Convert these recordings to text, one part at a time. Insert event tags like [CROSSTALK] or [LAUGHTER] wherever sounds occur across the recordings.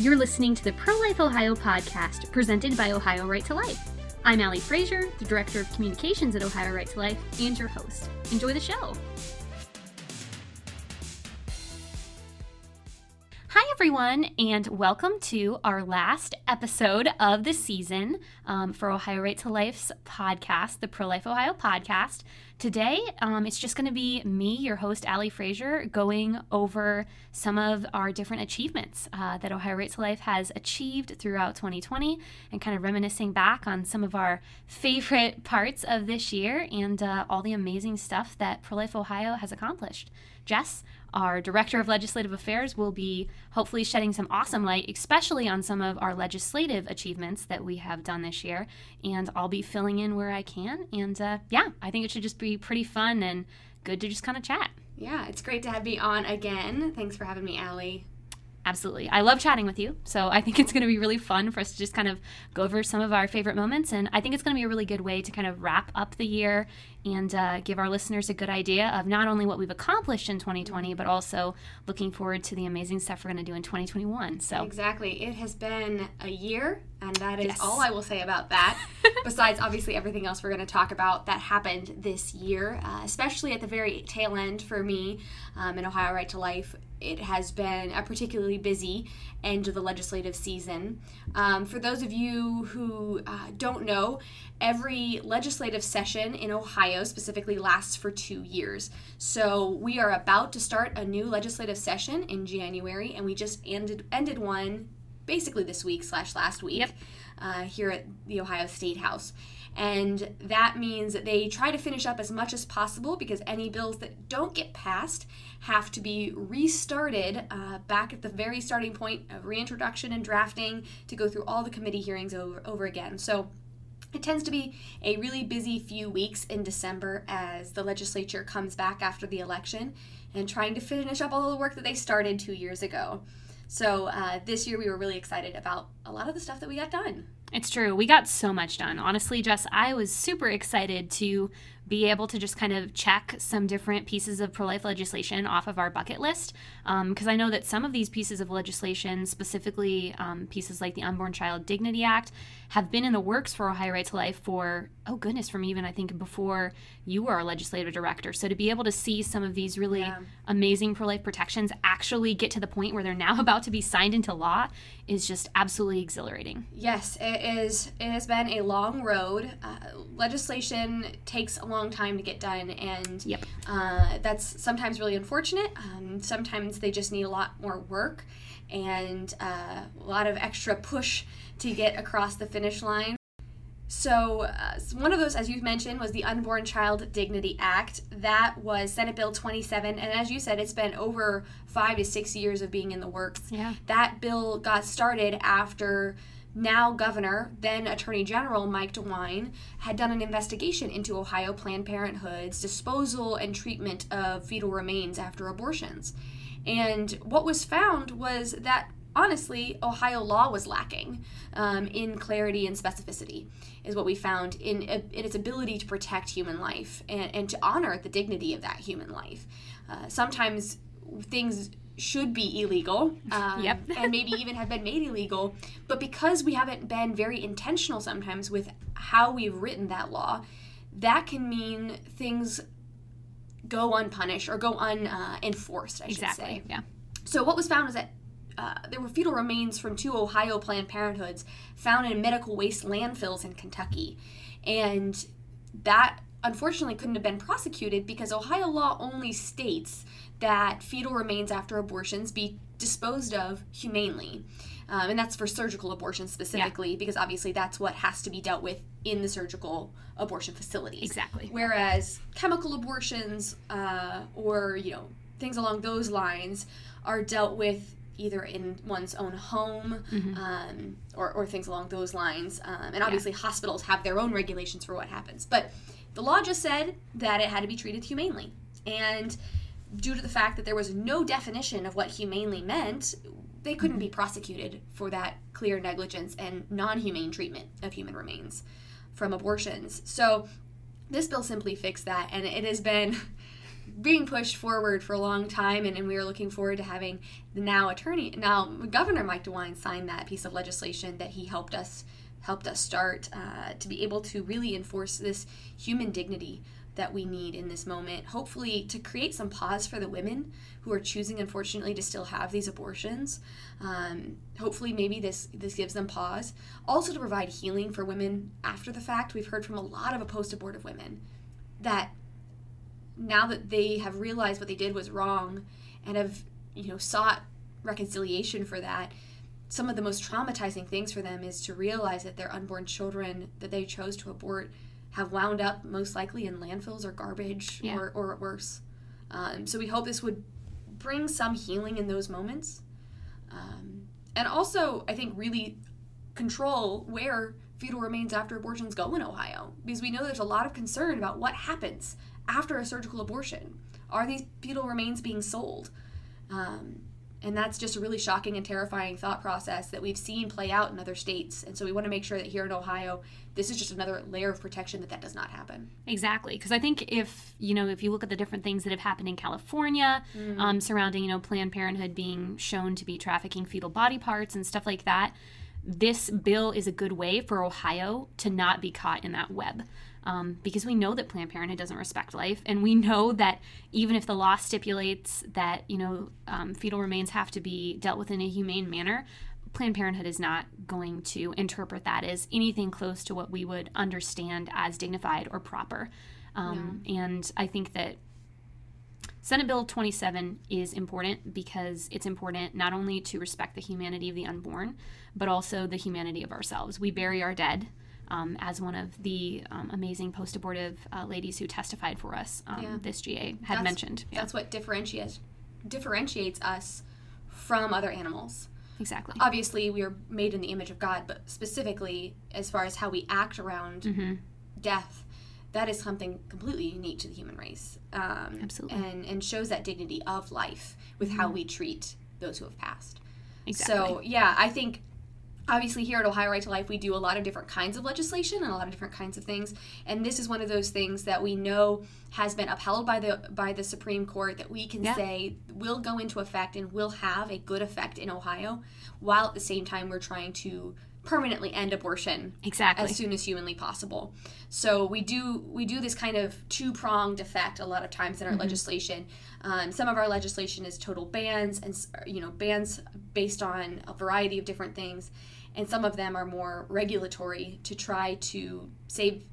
You're listening to the Pro Life Ohio podcast presented by Ohio Right to Life. I'm Allie Frazier, the Director of Communications at Ohio Right to Life, and your host. Enjoy the show. Everyone, and welcome to our last episode of the season um, for Ohio Right to Life's podcast, the Pro Life Ohio podcast. Today, um, it's just going to be me, your host, Allie Frazier, going over some of our different achievements uh, that Ohio Right to Life has achieved throughout 2020 and kind of reminiscing back on some of our favorite [LAUGHS] parts of this year and uh, all the amazing stuff that Pro Life Ohio has accomplished. Jess, our Director of Legislative Affairs will be hopefully shedding some awesome light, especially on some of our legislative achievements that we have done this year. And I'll be filling in where I can. And uh, yeah, I think it should just be pretty fun and good to just kind of chat. Yeah, it's great to have me on again. Thanks for having me, Allie. Absolutely. I love chatting with you. So I think it's going to be really fun for us to just kind of go over some of our favorite moments. And I think it's going to be a really good way to kind of wrap up the year and uh, give our listeners a good idea of not only what we've accomplished in 2020, but also looking forward to the amazing stuff we're going to do in 2021. So exactly, it has been a year, and that is yes. all I will say about that. [LAUGHS] Besides, obviously, everything else we're going to talk about that happened this year, uh, especially at the very tail end for me um, in Ohio Right to Life it has been a particularly busy end of the legislative season. Um, for those of you who uh, don't know, every legislative session in Ohio specifically lasts for two years. So we are about to start a new legislative session in January, and we just ended ended one basically this week slash last week yep. uh, here at the Ohio State House. And that means that they try to finish up as much as possible because any bills that don't get passed have to be restarted uh, back at the very starting point of reintroduction and drafting to go through all the committee hearings over, over again. So it tends to be a really busy few weeks in December as the legislature comes back after the election and trying to finish up all the work that they started two years ago. So uh, this year we were really excited about a lot of the stuff that we got done. It's true. We got so much done. Honestly, Jess, I was super excited to be able to just kind of check some different pieces of pro life legislation off of our bucket list. Because um, I know that some of these pieces of legislation, specifically um, pieces like the Unborn Child Dignity Act, have been in the works for Ohio Right to Life for, oh goodness, from even I think before you were a legislative director. So to be able to see some of these really yeah. amazing pro life protections actually get to the point where they're now [LAUGHS] about to be signed into law is just absolutely exhilarating. Yes, it is. It has been a long road. Uh, legislation takes a long time to get done, and yep. uh, that's sometimes really unfortunate. Um, sometimes they just need a lot more work and uh, a lot of extra push to get across the finish line. So, uh, one of those, as you mentioned, was the Unborn Child Dignity Act. That was Senate Bill 27. And as you said, it's been over five to six years of being in the works. Yeah. That bill got started after now Governor, then Attorney General Mike DeWine, had done an investigation into Ohio Planned Parenthood's disposal and treatment of fetal remains after abortions. And what was found was that honestly, Ohio law was lacking um, in clarity and specificity, is what we found in, in its ability to protect human life and, and to honor the dignity of that human life. Uh, sometimes things should be illegal um, yep. [LAUGHS] and maybe even have been made illegal, but because we haven't been very intentional sometimes with how we've written that law, that can mean things go unpunished or go unenforced, uh, I should exactly. say. Yeah. So what was found was that uh, there were fetal remains from two Ohio Planned Parenthoods found in medical waste landfills in Kentucky. And that unfortunately couldn't have been prosecuted because Ohio law only states that fetal remains after abortions be disposed of humanely. Um, and that's for surgical abortions specifically, yeah. because obviously that's what has to be dealt with in the surgical abortion facilities. Exactly. Whereas chemical abortions uh, or you know things along those lines are dealt with either in one's own home mm-hmm. um, or, or things along those lines. Um, and obviously, yeah. hospitals have their own regulations for what happens. But the law just said that it had to be treated humanely. And due to the fact that there was no definition of what humanely meant, they couldn't mm-hmm. be prosecuted for that clear negligence and non humane treatment of human remains from abortions. So this bill simply fixed that, and it has been [LAUGHS] being pushed forward for a long time, and, and we are looking forward to having the now attorney, now Governor Mike DeWine sign that piece of legislation that he helped us helped us start uh, to be able to really enforce this human dignity that we need in this moment. Hopefully, to create some pause for the women who are choosing, unfortunately, to still have these abortions. Um, hopefully, maybe this this gives them pause. Also, to provide healing for women after the fact. We've heard from a lot of post-abortive women that now that they have realized what they did was wrong and have you know sought reconciliation for that some of the most traumatizing things for them is to realize that their unborn children that they chose to abort have wound up most likely in landfills or garbage yeah. or, or worse um, so we hope this would bring some healing in those moments um, and also i think really control where fetal remains after abortions go in ohio because we know there's a lot of concern about what happens after a surgical abortion? Are these fetal remains being sold? Um, and that's just a really shocking and terrifying thought process that we've seen play out in other states. And so we want to make sure that here in Ohio, this is just another layer of protection that that does not happen. Exactly, because I think if you know if you look at the different things that have happened in California mm. um, surrounding you know Planned Parenthood being shown to be trafficking fetal body parts and stuff like that, this bill is a good way for Ohio to not be caught in that web um, because we know that Planned Parenthood doesn't respect life, and we know that even if the law stipulates that you know um, fetal remains have to be dealt with in a humane manner, Planned Parenthood is not going to interpret that as anything close to what we would understand as dignified or proper. Um, yeah. And I think that Senate Bill 27 is important because it's important not only to respect the humanity of the unborn, but also the humanity of ourselves. We bury our dead um, as one of the um, amazing post abortive uh, ladies who testified for us, um, yeah. this GA had that's, mentioned. Yeah. That's what differentiates differentiates us from other animals. Exactly. Obviously, we are made in the image of God, but specifically as far as how we act around mm-hmm. death, that is something completely unique to the human race. Um, Absolutely. And, and shows that dignity of life with mm-hmm. how we treat those who have passed. Exactly. So, yeah, I think obviously here at ohio right to life we do a lot of different kinds of legislation and a lot of different kinds of things. And this is one of those things that we know has been upheld by the by the supreme court that we can yeah. say will go into effect and will have a good effect in ohio while at the same time we're trying to permanently end abortion exactly. as soon as humanly possible. So we do we do this kind of two pronged effect a lot of times in our mm-hmm. legislation. Um, some of our legislation is total bans and you know bans based on a variety of different things and some of them are more regulatory to try to save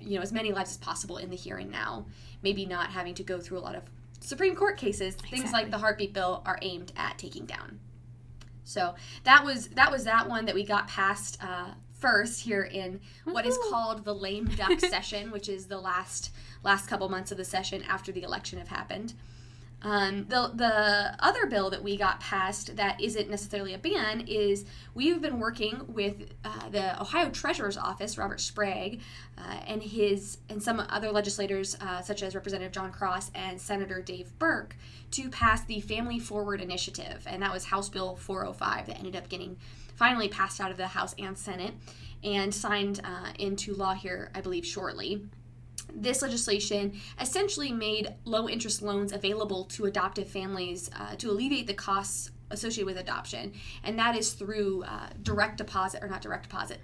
you know as many lives as possible in the here and now. Maybe not having to go through a lot of supreme court cases. Exactly. things like the heartbeat bill are aimed at taking down. So that was that was that one that we got past uh, first here in what is called the lame duck [LAUGHS] session which is the last last couple months of the session after the election have happened um, the, the other bill that we got passed that isn't necessarily a ban is we've been working with uh, the Ohio Treasurer's Office, Robert Sprague, uh, and his and some other legislators uh, such as Representative John Cross and Senator Dave Burke to pass the Family Forward Initiative, and that was House Bill 405 that ended up getting finally passed out of the House and Senate and signed uh, into law here, I believe, shortly this legislation essentially made low interest loans available to adoptive families uh, to alleviate the costs associated with adoption. And that is through uh, direct deposit, or not direct deposit.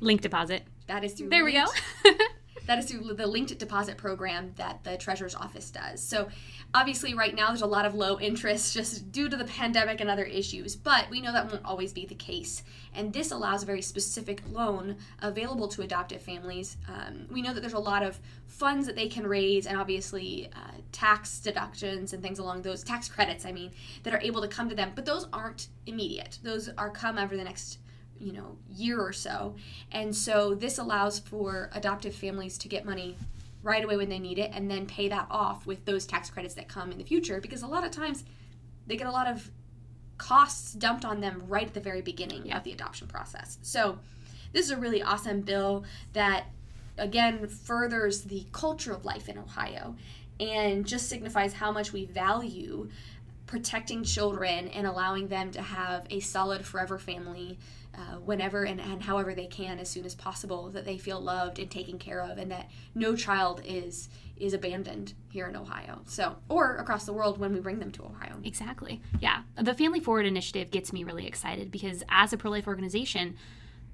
Link deposit. That is through. There linked, we go. [LAUGHS] that is through the linked deposit program that the treasurer's office does. So obviously right now there's a lot of low interest just due to the pandemic and other issues, but we know that won't always be the case. And this allows a very specific loan available to adoptive families. Um, we know that there's a lot of funds that they can raise and obviously uh, tax deductions and things along those tax credits, I mean, that are able to come to them, but those aren't immediate. Those are come over the next you know year or so and so this allows for adoptive families to get money right away when they need it and then pay that off with those tax credits that come in the future because a lot of times they get a lot of costs dumped on them right at the very beginning yeah. of the adoption process so this is a really awesome bill that again furthers the culture of life in ohio and just signifies how much we value protecting children and allowing them to have a solid forever family uh, whenever and, and however they can as soon as possible that they feel loved and taken care of and that no child is is abandoned here in Ohio. So, or across the world when we bring them to Ohio. Exactly. Yeah. The Family Forward initiative gets me really excited because as a pro life organization,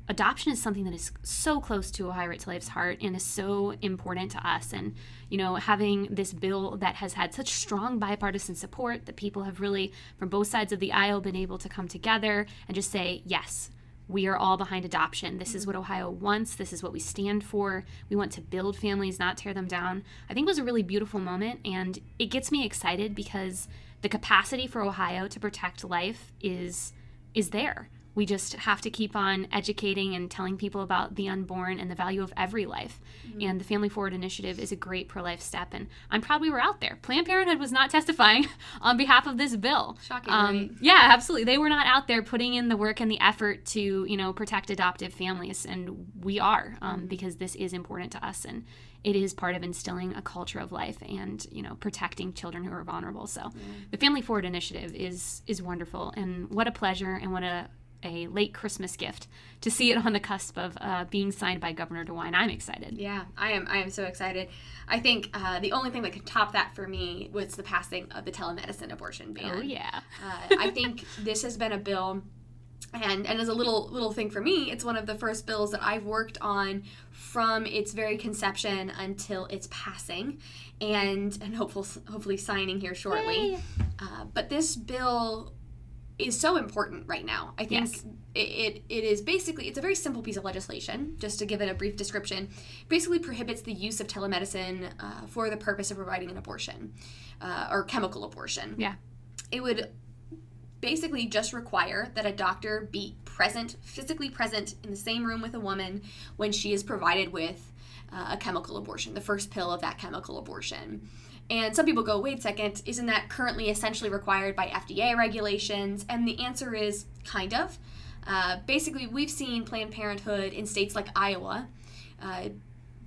adoption is something that is so close to Ohio Right to Life's heart and is so important to us. And, you know, having this bill that has had such strong bipartisan support that people have really, from both sides of the aisle, been able to come together and just say, yes, we are all behind adoption. This is what Ohio wants. This is what we stand for. We want to build families, not tear them down. I think it was a really beautiful moment, and it gets me excited because the capacity for Ohio to protect life is is there we just have to keep on educating and telling people about the unborn and the value of every life. Mm-hmm. And the Family Forward Initiative is a great pro life step. And I'm proud we were out there. Planned Parenthood was not testifying [LAUGHS] on behalf of this bill. Shocking. Um, right? Yeah, absolutely. They were not out there putting in the work and the effort to, you know, protect adoptive families. And we are um, mm-hmm. because this is important to us. And it is part of instilling a culture of life and you know protecting children who are vulnerable so mm. the family forward initiative is is wonderful and what a pleasure and what a a late Christmas gift to see it on the cusp of uh, being signed by Governor DeWine. I'm excited. Yeah, I am. I am so excited. I think uh, the only thing that could top that for me was the passing of the telemedicine abortion ban. Oh yeah. uh, I think [LAUGHS] this has been a bill. And, and as a little little thing for me, it's one of the first bills that I've worked on from its very conception until its passing, and and hopeful, hopefully signing here shortly. Uh, but this bill is so important right now. I think yes. it, it, it is basically it's a very simple piece of legislation. Just to give it a brief description, basically prohibits the use of telemedicine uh, for the purpose of providing an abortion uh, or chemical abortion. Yeah, it would basically just require that a doctor be present, physically present in the same room with a woman when she is provided with uh, a chemical abortion, the first pill of that chemical abortion. And some people go, wait a second, isn't that currently essentially required by FDA regulations? And the answer is kind of. Uh, basically, we've seen Planned Parenthood in states like Iowa uh,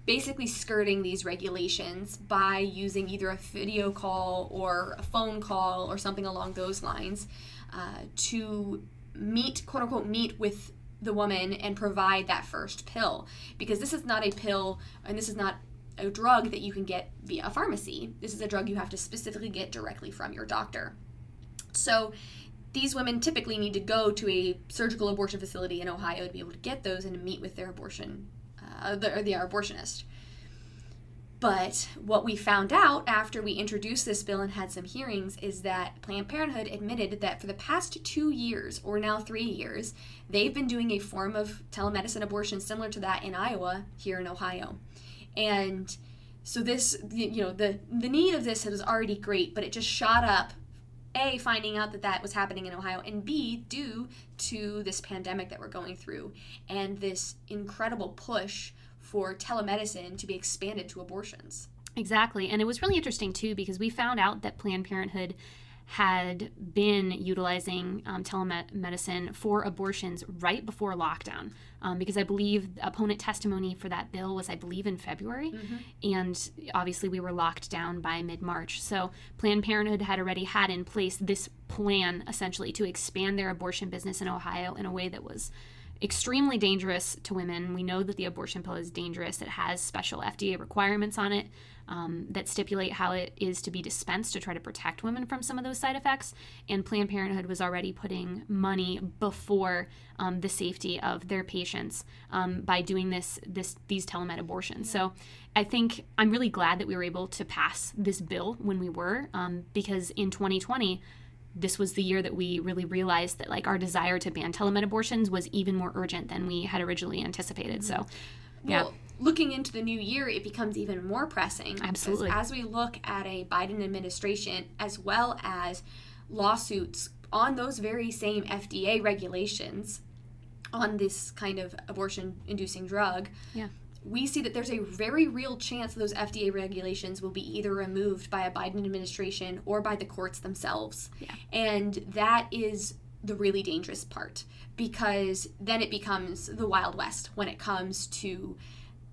basically skirting these regulations by using either a video call or a phone call or something along those lines uh, to meet, quote unquote, meet with the woman and provide that first pill. Because this is not a pill and this is not a drug that you can get via a pharmacy. This is a drug you have to specifically get directly from your doctor. So these women typically need to go to a surgical abortion facility in Ohio to be able to get those and to meet with their abortion, uh, the, or their abortionist. But what we found out after we introduced this bill and had some hearings is that Planned Parenthood admitted that for the past two years, or now three years, they've been doing a form of telemedicine abortion similar to that in Iowa here in Ohio and so this you know the the need of this was already great but it just shot up a finding out that that was happening in ohio and b due to this pandemic that we're going through and this incredible push for telemedicine to be expanded to abortions. Exactly. And it was really interesting too because we found out that planned parenthood had been utilizing um, telemedicine for abortions right before lockdown um, because I believe opponent testimony for that bill was, I believe, in February. Mm-hmm. And obviously, we were locked down by mid March. So, Planned Parenthood had already had in place this plan essentially to expand their abortion business in Ohio in a way that was extremely dangerous to women. We know that the abortion pill is dangerous. It has special FDA requirements on it um, that stipulate how it is to be dispensed to try to protect women from some of those side effects. And Planned Parenthood was already putting money before um, the safety of their patients um, by doing this, this these telemed abortions. So I think I'm really glad that we were able to pass this bill when we were, um, because in 2020 this was the year that we really realized that like our desire to ban telemed abortions was even more urgent than we had originally anticipated. So, mm-hmm. yeah. Well, looking into the new year, it becomes even more pressing. Absolutely. As we look at a Biden administration as well as lawsuits on those very same FDA regulations on this kind of abortion inducing drug. Yeah we see that there's a very real chance those FDA regulations will be either removed by a Biden administration or by the courts themselves. Yeah. And that is the really dangerous part because then it becomes the Wild West when it comes to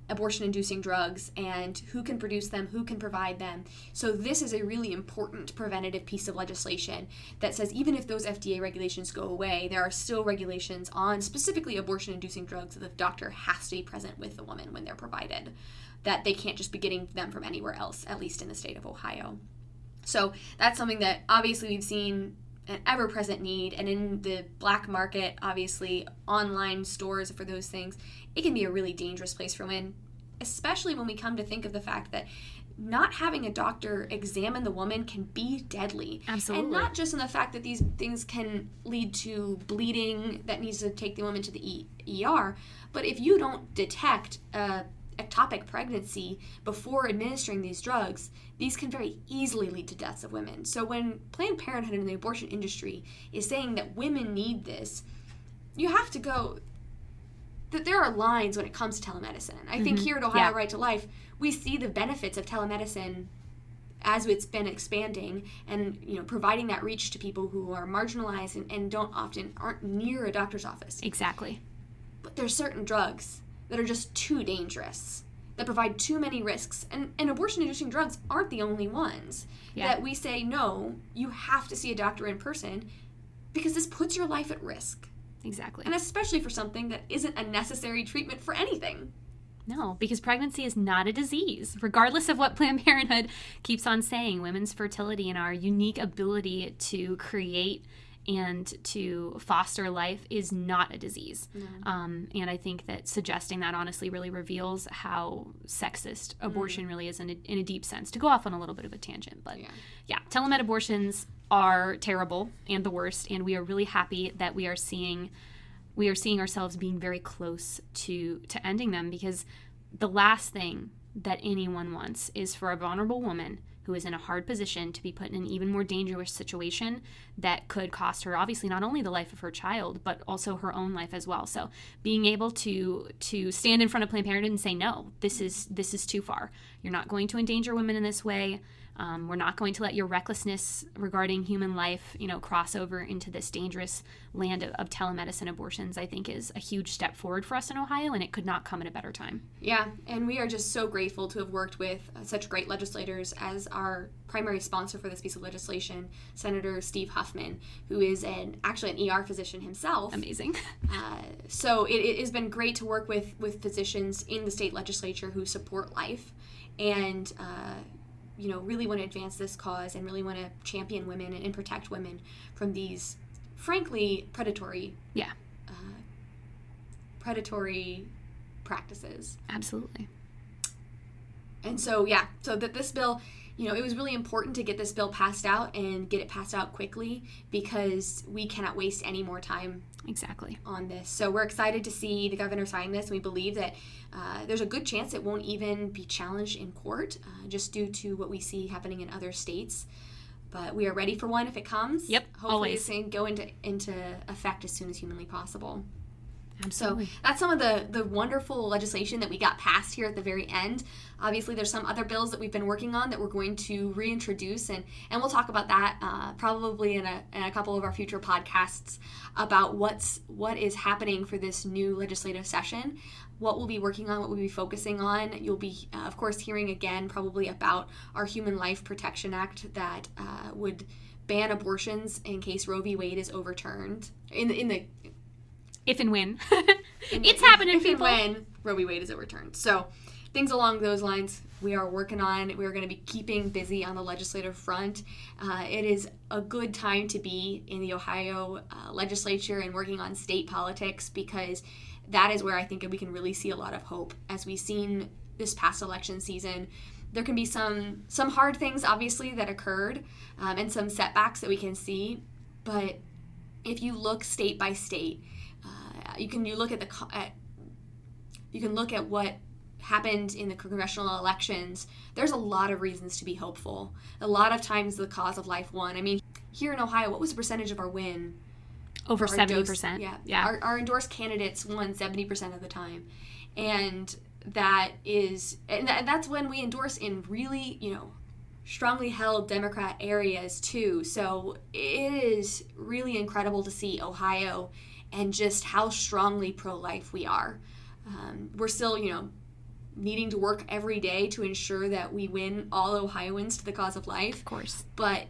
abortion inducing drugs and who can produce them, who can provide them. So, this is a really important preventative piece of legislation that says even if those FDA regulations go away, there are still regulations on specifically abortion inducing drugs that the doctor has to be present with the woman when they're provided, that they can't just be getting them from anywhere else, at least in the state of Ohio. So, that's something that obviously we've seen an ever present need. And in the black market, obviously, online stores for those things, it can be a really dangerous place for women, especially when we come to think of the fact that not having a doctor examine the woman can be deadly. Absolutely. And not just in the fact that these things can lead to bleeding that needs to take the woman to the ER, but if you don't detect a ectopic pregnancy before administering these drugs, these can very easily lead to deaths of women. So when Planned Parenthood and the abortion industry is saying that women need this, you have to go that there are lines when it comes to telemedicine. I mm-hmm. think here at Ohio yeah. Right to Life, we see the benefits of telemedicine as it's been expanding and you know providing that reach to people who are marginalized and, and don't often aren't near a doctor's office. Exactly. But there's certain drugs that are just too dangerous that provide too many risks. And, and abortion inducing drugs aren't the only ones yeah. that we say, no, you have to see a doctor in person because this puts your life at risk. Exactly. And especially for something that isn't a necessary treatment for anything. No, because pregnancy is not a disease. Regardless of what [LAUGHS] Planned Parenthood keeps on saying, women's fertility and our unique ability to create and to foster life is not a disease. No. Um, and I think that suggesting that honestly really reveals how sexist mm. abortion mm. really is in a, in a, deep sense. To go off on a little bit of a tangent, but yeah. yeah, telemed abortions are terrible and the worst, and we are really happy that we are seeing we are seeing ourselves being very close to to ending them because the last thing that anyone wants is for a vulnerable woman who is in a hard position to be put in an even more dangerous situation that could cost her obviously not only the life of her child but also her own life as well. So being able to to stand in front of planned parenthood and say no this is this is too far. You're not going to endanger women in this way um, we're not going to let your recklessness regarding human life, you know, cross over into this dangerous land of, of, telemedicine abortions. I think is a huge step forward for us in Ohio, and it could not come at a better time. Yeah, and we are just so grateful to have worked with uh, such great legislators as our primary sponsor for this piece of legislation, Senator Steve Huffman, who is an actually an ER physician himself. Amazing. [LAUGHS] uh, so it, it has been great to work with with physicians in the state legislature who support life and. Uh, you know really want to advance this cause and really want to champion women and, and protect women from these frankly predatory yeah. uh, predatory practices. Absolutely. And so yeah so that this bill you know, it was really important to get this bill passed out and get it passed out quickly because we cannot waste any more time exactly on this. So we're excited to see the governor sign this. And we believe that uh, there's a good chance it won't even be challenged in court, uh, just due to what we see happening in other states. But we are ready for one if it comes. Yep, hopefully always. it's go into into effect as soon as humanly possible. Absolutely. So that's some of the the wonderful legislation that we got passed here at the very end. Obviously, there's some other bills that we've been working on that we're going to reintroduce, and and we'll talk about that uh, probably in a, in a couple of our future podcasts about what's what is happening for this new legislative session. What we'll be working on, what we'll be focusing on. You'll be, uh, of course, hearing again probably about our Human Life Protection Act that uh, would ban abortions in case Roe v. Wade is overturned in the, in the if and when. [LAUGHS] it's happening, if people. and when Roe v. Wade is overturned. So things along those lines we are working on. We're going to be keeping busy on the legislative front. Uh, it is a good time to be in the Ohio uh, legislature and working on state politics because that is where I think we can really see a lot of hope. As we've seen this past election season, there can be some some hard things obviously that occurred um, and some setbacks that we can see, but if you look state by state you can you look at the at, you can look at what happened in the congressional elections. There's a lot of reasons to be hopeful. A lot of times the cause of life won. I mean, here in Ohio, what was the percentage of our win? Over seventy percent. Yeah, yeah. Our, our endorsed candidates won seventy percent of the time, and that is and that's when we endorse in really you know strongly held Democrat areas too. So it is really incredible to see Ohio and just how strongly pro life we are. Um, we're still, you know, needing to work every day to ensure that we win all Ohioans to the cause of life. Of course. But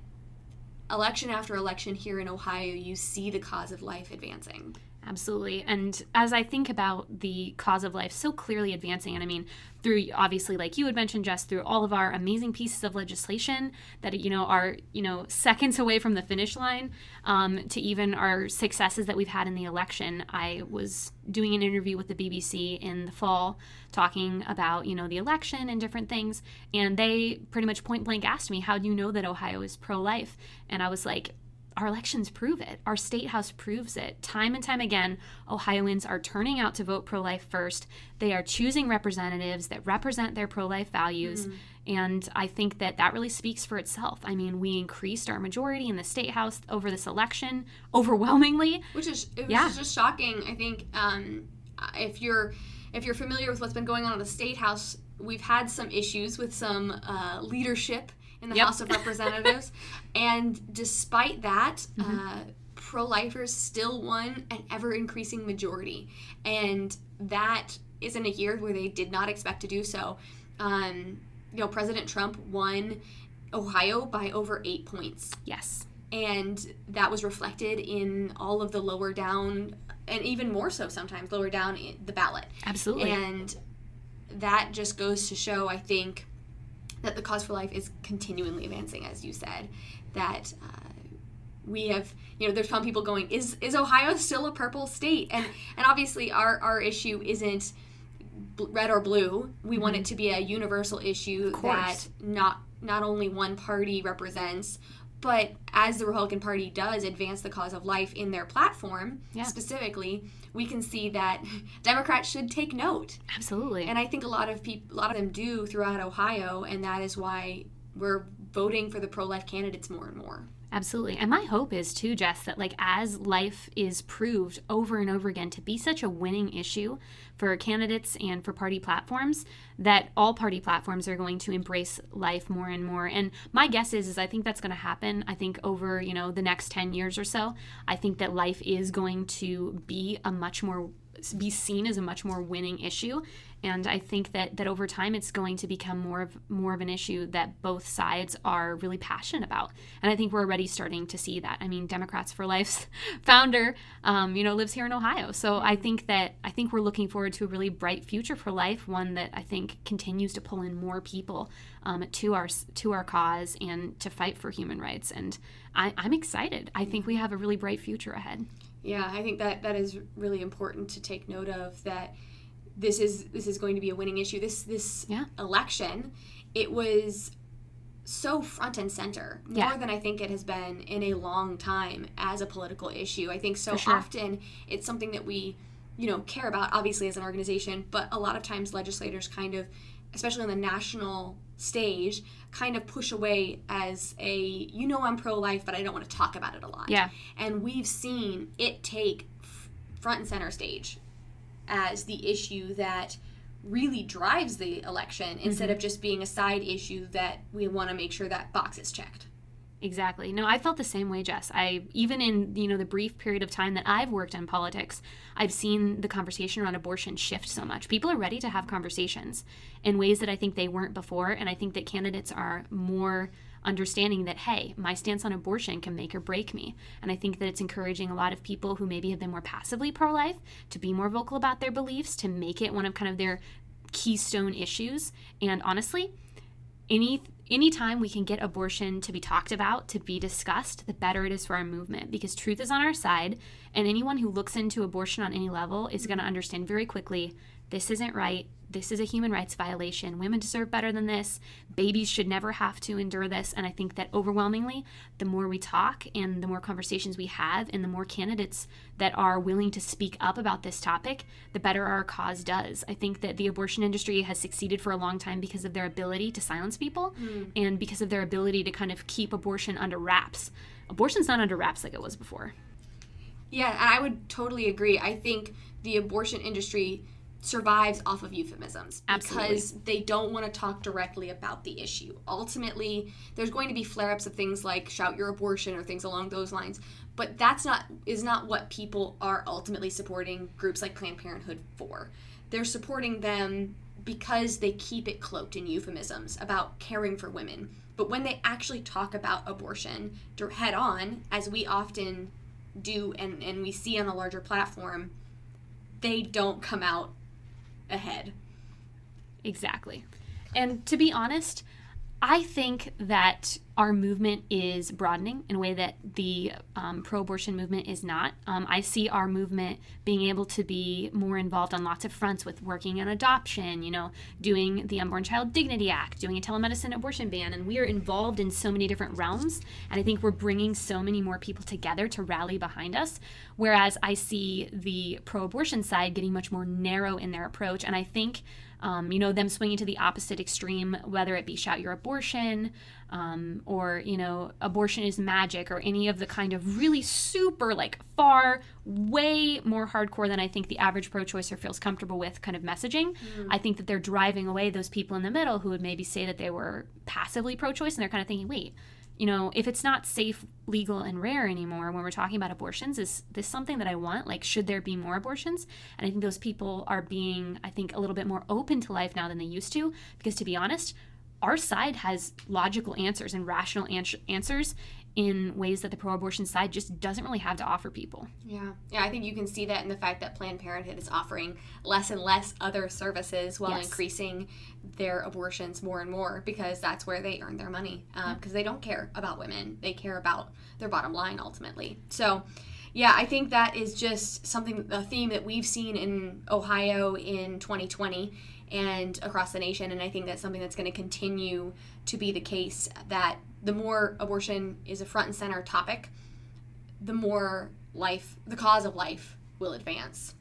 election after election here in Ohio, you see the cause of life advancing. Absolutely. And as I think about the cause of life so clearly advancing, and I mean, through obviously, like you had mentioned, Jess, through all of our amazing pieces of legislation that, you know, are, you know, seconds away from the finish line, um, to even our successes that we've had in the election. I was doing an interview with the BBC in the fall talking about, you know, the election and different things. And they pretty much point blank asked me, How do you know that Ohio is pro life? And I was like, our elections prove it. Our state house proves it. Time and time again, Ohioans are turning out to vote pro life first. They are choosing representatives that represent their pro life values. Mm. And I think that that really speaks for itself. I mean, we increased our majority in the state house over this election [LAUGHS] overwhelmingly, which is yeah. just shocking. I think um, if you're if you're familiar with what's been going on in the state house, we've had some issues with some uh, leadership in the yep. House of Representatives. [LAUGHS] and despite that, mm-hmm. uh, pro lifers still won an ever increasing majority. And that is in a year where they did not expect to do so. Um, you know, President Trump won Ohio by over eight points. Yes. And that was reflected in all of the lower down, and even more so sometimes, lower down the ballot. Absolutely. And that just goes to show, I think, that the cause for life is continually advancing, as you said. That uh, we have, you know, there's some people going, is is Ohio still a purple state? And and obviously our our issue isn't red or blue. We mm-hmm. want it mm-hmm. to be a universal issue that not not only one party represents, but as the Republican Party does advance the cause of life in their platform, yeah. specifically, we can see that Democrats should take note. Absolutely. And I think a lot of people, a lot of them do throughout Ohio, and that is why we're voting for the pro-life candidates more and more. Absolutely. And my hope is too, Jess, that like as life is proved over and over again to be such a winning issue for candidates and for party platforms, that all party platforms are going to embrace life more and more. And my guess is is I think that's going to happen. I think over, you know, the next 10 years or so, I think that life is going to be a much more be seen as a much more winning issue and I think that that over time it's going to become more of more of an issue that both sides are really passionate about. And I think we're already starting to see that. I mean, Democrats for Life's [LAUGHS] founder, um, you know, lives here in Ohio. So I think that I think we're looking forward to a really bright future for life, one that I think continues to pull in more people um, to our to our cause and to fight for human rights. And I, I'm excited. I think we have a really bright future ahead. Yeah, I think that that is really important to take note of that this is this is going to be a winning issue. This this yeah. election, it was so front and center more yeah. than I think it has been in a long time as a political issue. I think so sure. often it's something that we, you know, care about obviously as an organization, but a lot of times legislators kind of, especially on the national stage, kind of push away as a you know I'm pro life, but I don't want to talk about it a lot. Yeah. And we've seen it take front and center stage as the issue that really drives the election mm-hmm. instead of just being a side issue that we want to make sure that box is checked. Exactly. No, I felt the same way, Jess. I even in you know the brief period of time that I've worked in politics, I've seen the conversation around abortion shift so much. People are ready to have conversations in ways that I think they weren't before, and I think that candidates are more understanding that, hey, my stance on abortion can make or break me. And I think that it's encouraging a lot of people who maybe have been more passively pro life to be more vocal about their beliefs, to make it one of kind of their keystone issues. And honestly, any anytime we can get abortion to be talked about, to be discussed, the better it is for our movement because truth is on our side. And anyone who looks into abortion on any level is going to understand very quickly this isn't right. This is a human rights violation. Women deserve better than this. Babies should never have to endure this. And I think that overwhelmingly, the more we talk and the more conversations we have, and the more candidates that are willing to speak up about this topic, the better our cause does. I think that the abortion industry has succeeded for a long time because of their ability to silence people mm. and because of their ability to kind of keep abortion under wraps. Abortion's not under wraps like it was before. Yeah, and I would totally agree. I think the abortion industry survives off of euphemisms Absolutely. because they don't want to talk directly about the issue. Ultimately, there's going to be flare-ups of things like shout your abortion or things along those lines, but that's not is not what people are ultimately supporting groups like Planned Parenthood for. They're supporting them because they keep it cloaked in euphemisms about caring for women. But when they actually talk about abortion head on, as we often do and, and we see on a larger platform, they don't come out ahead. Exactly. And to be honest, I think that our movement is broadening in a way that the um, pro abortion movement is not. Um, I see our movement being able to be more involved on lots of fronts with working on adoption, you know, doing the Unborn Child Dignity Act, doing a telemedicine abortion ban. And we are involved in so many different realms. And I think we're bringing so many more people together to rally behind us. Whereas I see the pro abortion side getting much more narrow in their approach. And I think um, you know, them swinging to the opposite extreme, whether it be shout your abortion um, or, you know, abortion is magic or any of the kind of really super, like far, way more hardcore than I think the average pro choicer feels comfortable with kind of messaging. Mm. I think that they're driving away those people in the middle who would maybe say that they were passively pro choice and they're kind of thinking, wait, you know, if it's not safe, legal, and rare anymore when we're talking about abortions, is this something that I want? Like, should there be more abortions? And I think those people are being, I think, a little bit more open to life now than they used to. Because to be honest, our side has logical answers and rational answers in ways that the pro-abortion side just doesn't really have to offer people. Yeah. Yeah, I think you can see that in the fact that Planned Parenthood is offering less and less other services while yes. increasing their abortions more and more because that's where they earn their money because um, mm-hmm. they don't care about women. They care about their bottom line ultimately. So, yeah, I think that is just something a theme that we've seen in Ohio in 2020 and across the nation and I think that's something that's going to continue to be the case that the more abortion is a front and center topic, the more life, the cause of life will advance.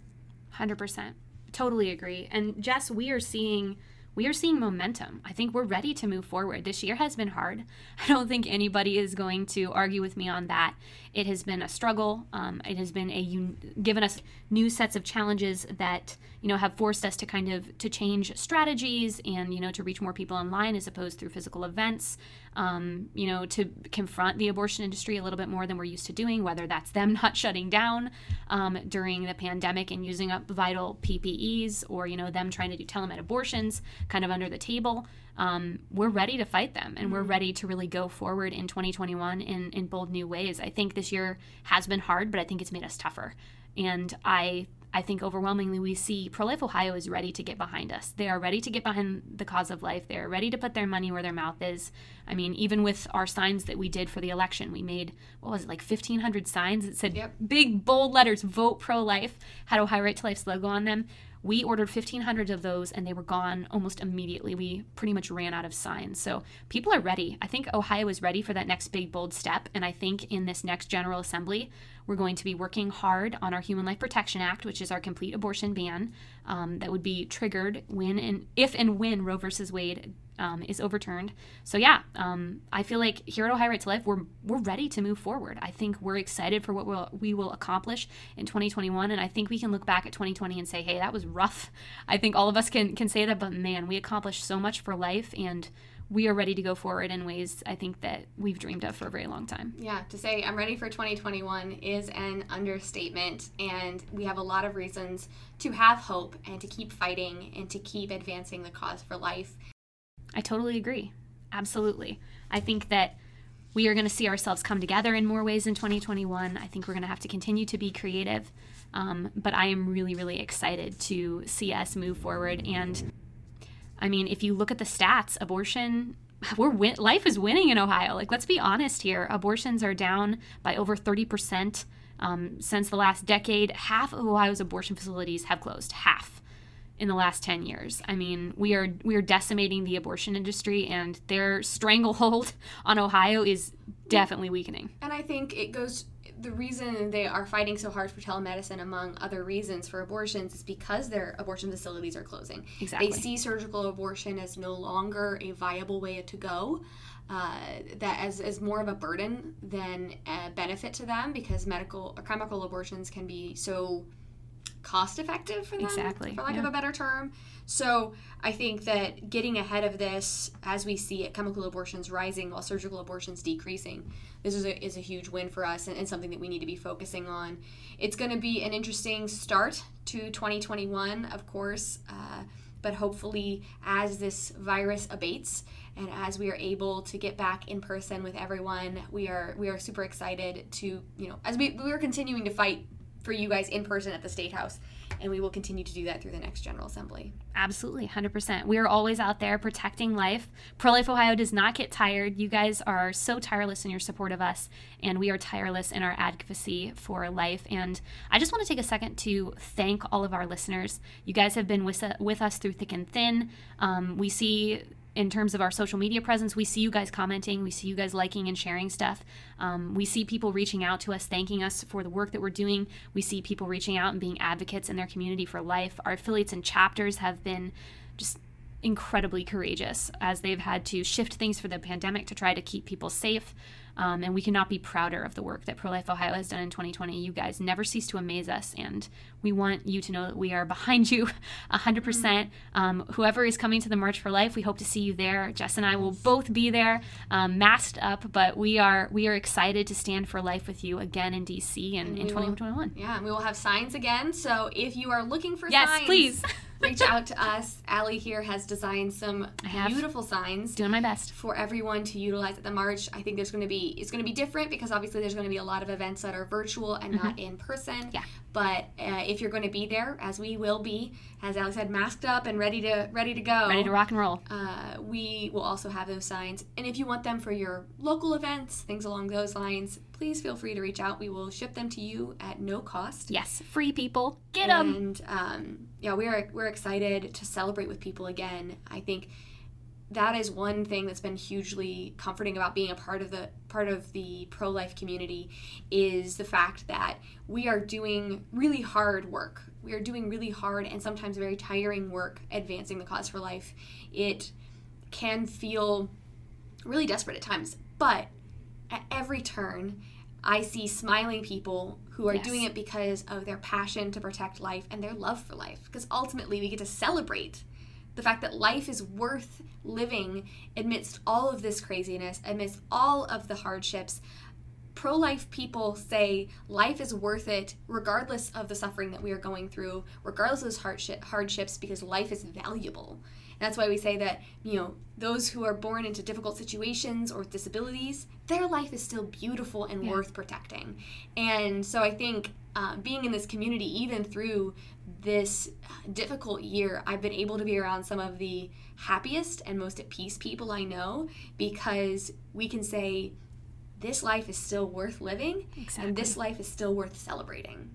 100%. Totally agree. And Jess, we are seeing we are seeing momentum. I think we're ready to move forward. This year has been hard. [LAUGHS] I don't think anybody is going to argue with me on that. It has been a struggle. Um, it has been a given us new sets of challenges that you know have forced us to kind of to change strategies and you know to reach more people online as opposed through physical events um, you know, to confront the abortion industry a little bit more than we're used to doing, whether that's them [LAUGHS] not shutting down um, during the pandemic and using up vital PPEs or, you know, them trying to do telemed abortions kind of under the table. Um, we're ready to fight them and we're mm-hmm. ready to really go forward in 2021 in, in bold new ways. I think this year has been hard, but I think it's made us tougher. And I I think overwhelmingly we see Pro Life Ohio is ready to get behind us. They are ready to get behind the cause of life. They are ready to put their money where their mouth is. I mean, even with our signs that we did for the election, we made, what was it, like 1,500 signs that said yep. big, bold letters, vote pro life, had Ohio Right to Life's logo on them. We ordered 1,500 of those and they were gone almost immediately. We pretty much ran out of signs. So people are ready. I think Ohio is ready for that next big, bold step. And I think in this next General Assembly, we're going to be working hard on our Human Life Protection Act, which is our complete abortion ban um, that would be triggered when and if and when Roe versus Wade um, is overturned. So yeah, um, I feel like here at Ohio Right to Life, we're we're ready to move forward. I think we're excited for what we'll, we will accomplish in 2021, and I think we can look back at 2020 and say, hey, that was rough. I think all of us can can say that, but man, we accomplished so much for life and we are ready to go forward in ways I think that we've dreamed of for a very long time. Yeah, to say I'm ready for 2021 is an understatement, and we have a lot of reasons to have hope and to keep fighting and to keep advancing the cause for life. I totally agree. Absolutely. I think that we are going to see ourselves come together in more ways in 2021. I think we're going to have to continue to be creative. Um, but I am really, really excited to see us move forward and I mean, if you look at the stats, abortion [LAUGHS] we're win- life is winning in Ohio. Like, let's be honest here. Abortions are down by over 30% um, since the last decade. Half of Ohio's abortion facilities have closed. Half in the last 10 years. I mean, we are we are decimating the abortion industry and their [LAUGHS] stranglehold on Ohio is definitely weakening. And I think it goes the reason they are fighting so hard for telemedicine, among other reasons for abortions, is because their abortion facilities are closing. Exactly. They see surgical abortion as no longer a viable way to go. Uh, that as, as more of a burden than a benefit to them because medical or chemical abortions can be so cost effective for them, exactly, for lack yeah. of a better term. So I think that getting ahead of this, as we see it, chemical abortions rising while surgical abortions decreasing, this is a, is a huge win for us and, and something that we need to be focusing on. It's going to be an interesting start to 2021, of course. Uh, but hopefully, as this virus abates and as we are able to get back in person with everyone, we are we are super excited to you know as we we are continuing to fight for you guys in person at the State House and we will continue to do that through the next General Assembly. Absolutely, 100%. We are always out there protecting life. Pro Life Ohio does not get tired. You guys are so tireless in your support of us, and we are tireless in our advocacy for life. And I just want to take a second to thank all of our listeners. You guys have been with, with us through thick and thin. Um, we see in terms of our social media presence, we see you guys commenting, we see you guys liking and sharing stuff. Um, we see people reaching out to us, thanking us for the work that we're doing. We see people reaching out and being advocates in their community for life. Our affiliates and chapters have been just incredibly courageous as they've had to shift things for the pandemic to try to keep people safe. Um, and we cannot be prouder of the work that Pro Life Ohio has done in 2020. You guys never cease to amaze us, and we want you to know that we are behind you [LAUGHS] 100%. Mm-hmm. Um, whoever is coming to the March for Life, we hope to see you there. Jess and I will both be there, um, masked up, but we are we are excited to stand for life with you again in DC and, in 2021. yeah, and we will have signs again. So if you are looking for yes, signs, please. [LAUGHS] reach out to us. Allie here has designed some beautiful signs. Doing my best. For everyone to utilize at the March. I think there's going to be, it's going to be different because obviously there's going to be a lot of events that are virtual and mm-hmm. not in person. Yeah. But uh, if you're going to be there, as we will be, as Alex said, masked up and ready to ready to go, ready to rock and roll, uh, we will also have those signs. And if you want them for your local events, things along those lines, please feel free to reach out. We will ship them to you at no cost. Yes, free people, get them. And um, yeah, we are we're excited to celebrate with people again. I think that is one thing that's been hugely comforting about being a part of the part of the pro-life community is the fact that we are doing really hard work. We are doing really hard and sometimes very tiring work advancing the cause for life. It can feel really desperate at times, but at every turn I see smiling people who are yes. doing it because of their passion to protect life and their love for life. Because ultimately, we get to celebrate the fact that life is worth living amidst all of this craziness, amidst all of the hardships. Pro life people say life is worth it regardless of the suffering that we are going through, regardless of those hardships, because life is valuable. That's why we say that, you know, those who are born into difficult situations or with disabilities, their life is still beautiful and yeah. worth protecting. And so I think uh, being in this community, even through this difficult year, I've been able to be around some of the happiest and most at peace people I know because we can say, this life is still worth living exactly. and this life is still worth celebrating.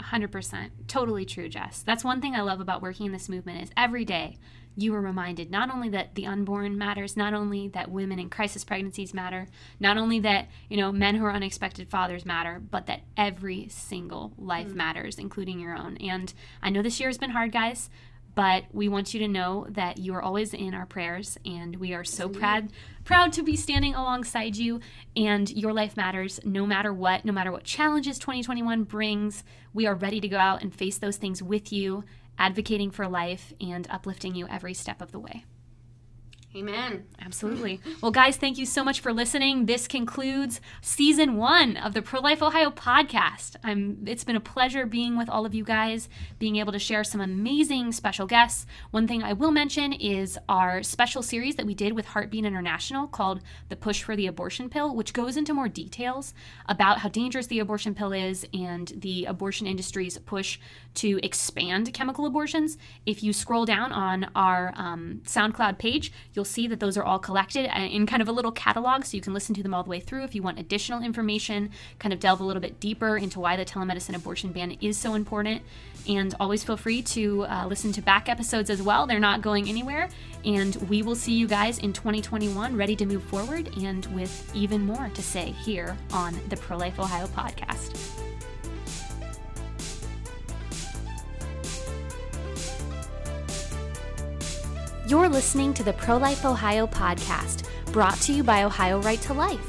100% totally true jess that's one thing i love about working in this movement is every day you were reminded not only that the unborn matters, not only that women in crisis pregnancies matter, not only that, you know, men who are unexpected fathers matter, but that every single life mm. matters, including your own. And I know this year has been hard, guys, but we want you to know that you are always in our prayers and we are so proud proud to be standing alongside you and your life matters no matter what no matter what challenges 2021 brings we are ready to go out and face those things with you advocating for life and uplifting you every step of the way. Amen. Absolutely. Well, guys, thank you so much for listening. This concludes season one of the Pro Life Ohio podcast. I'm, it's been a pleasure being with all of you guys, being able to share some amazing special guests. One thing I will mention is our special series that we did with Heartbeat International called The Push for the Abortion Pill, which goes into more details about how dangerous the abortion pill is and the abortion industry's push to expand chemical abortions. If you scroll down on our um, SoundCloud page, you'll you'll see that those are all collected uh, in kind of a little catalog so you can listen to them all the way through if you want additional information, kind of delve a little bit deeper into why the telemedicine abortion ban is so important. And always feel free to uh, listen to back episodes as well. They're not going anywhere. And we will see you guys in 2021 ready to move forward and with even more to say here on the Pro Life Ohio podcast. You're listening to the Pro Life Ohio podcast, brought to you by Ohio Right to Life.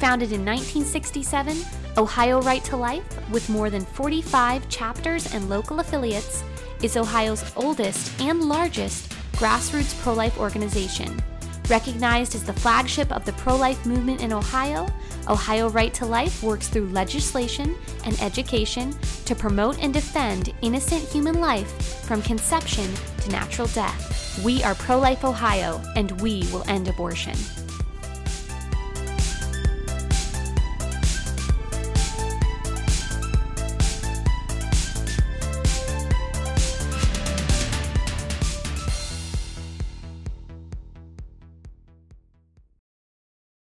Founded in 1967, Ohio Right to Life, with more than 45 chapters and local affiliates, is Ohio's oldest and largest grassroots pro life organization. Recognized as the flagship of the pro life movement in Ohio, Ohio Right to Life works through legislation and education to promote and defend innocent human life from conception to natural death. We are Pro Life Ohio, and we will end abortion.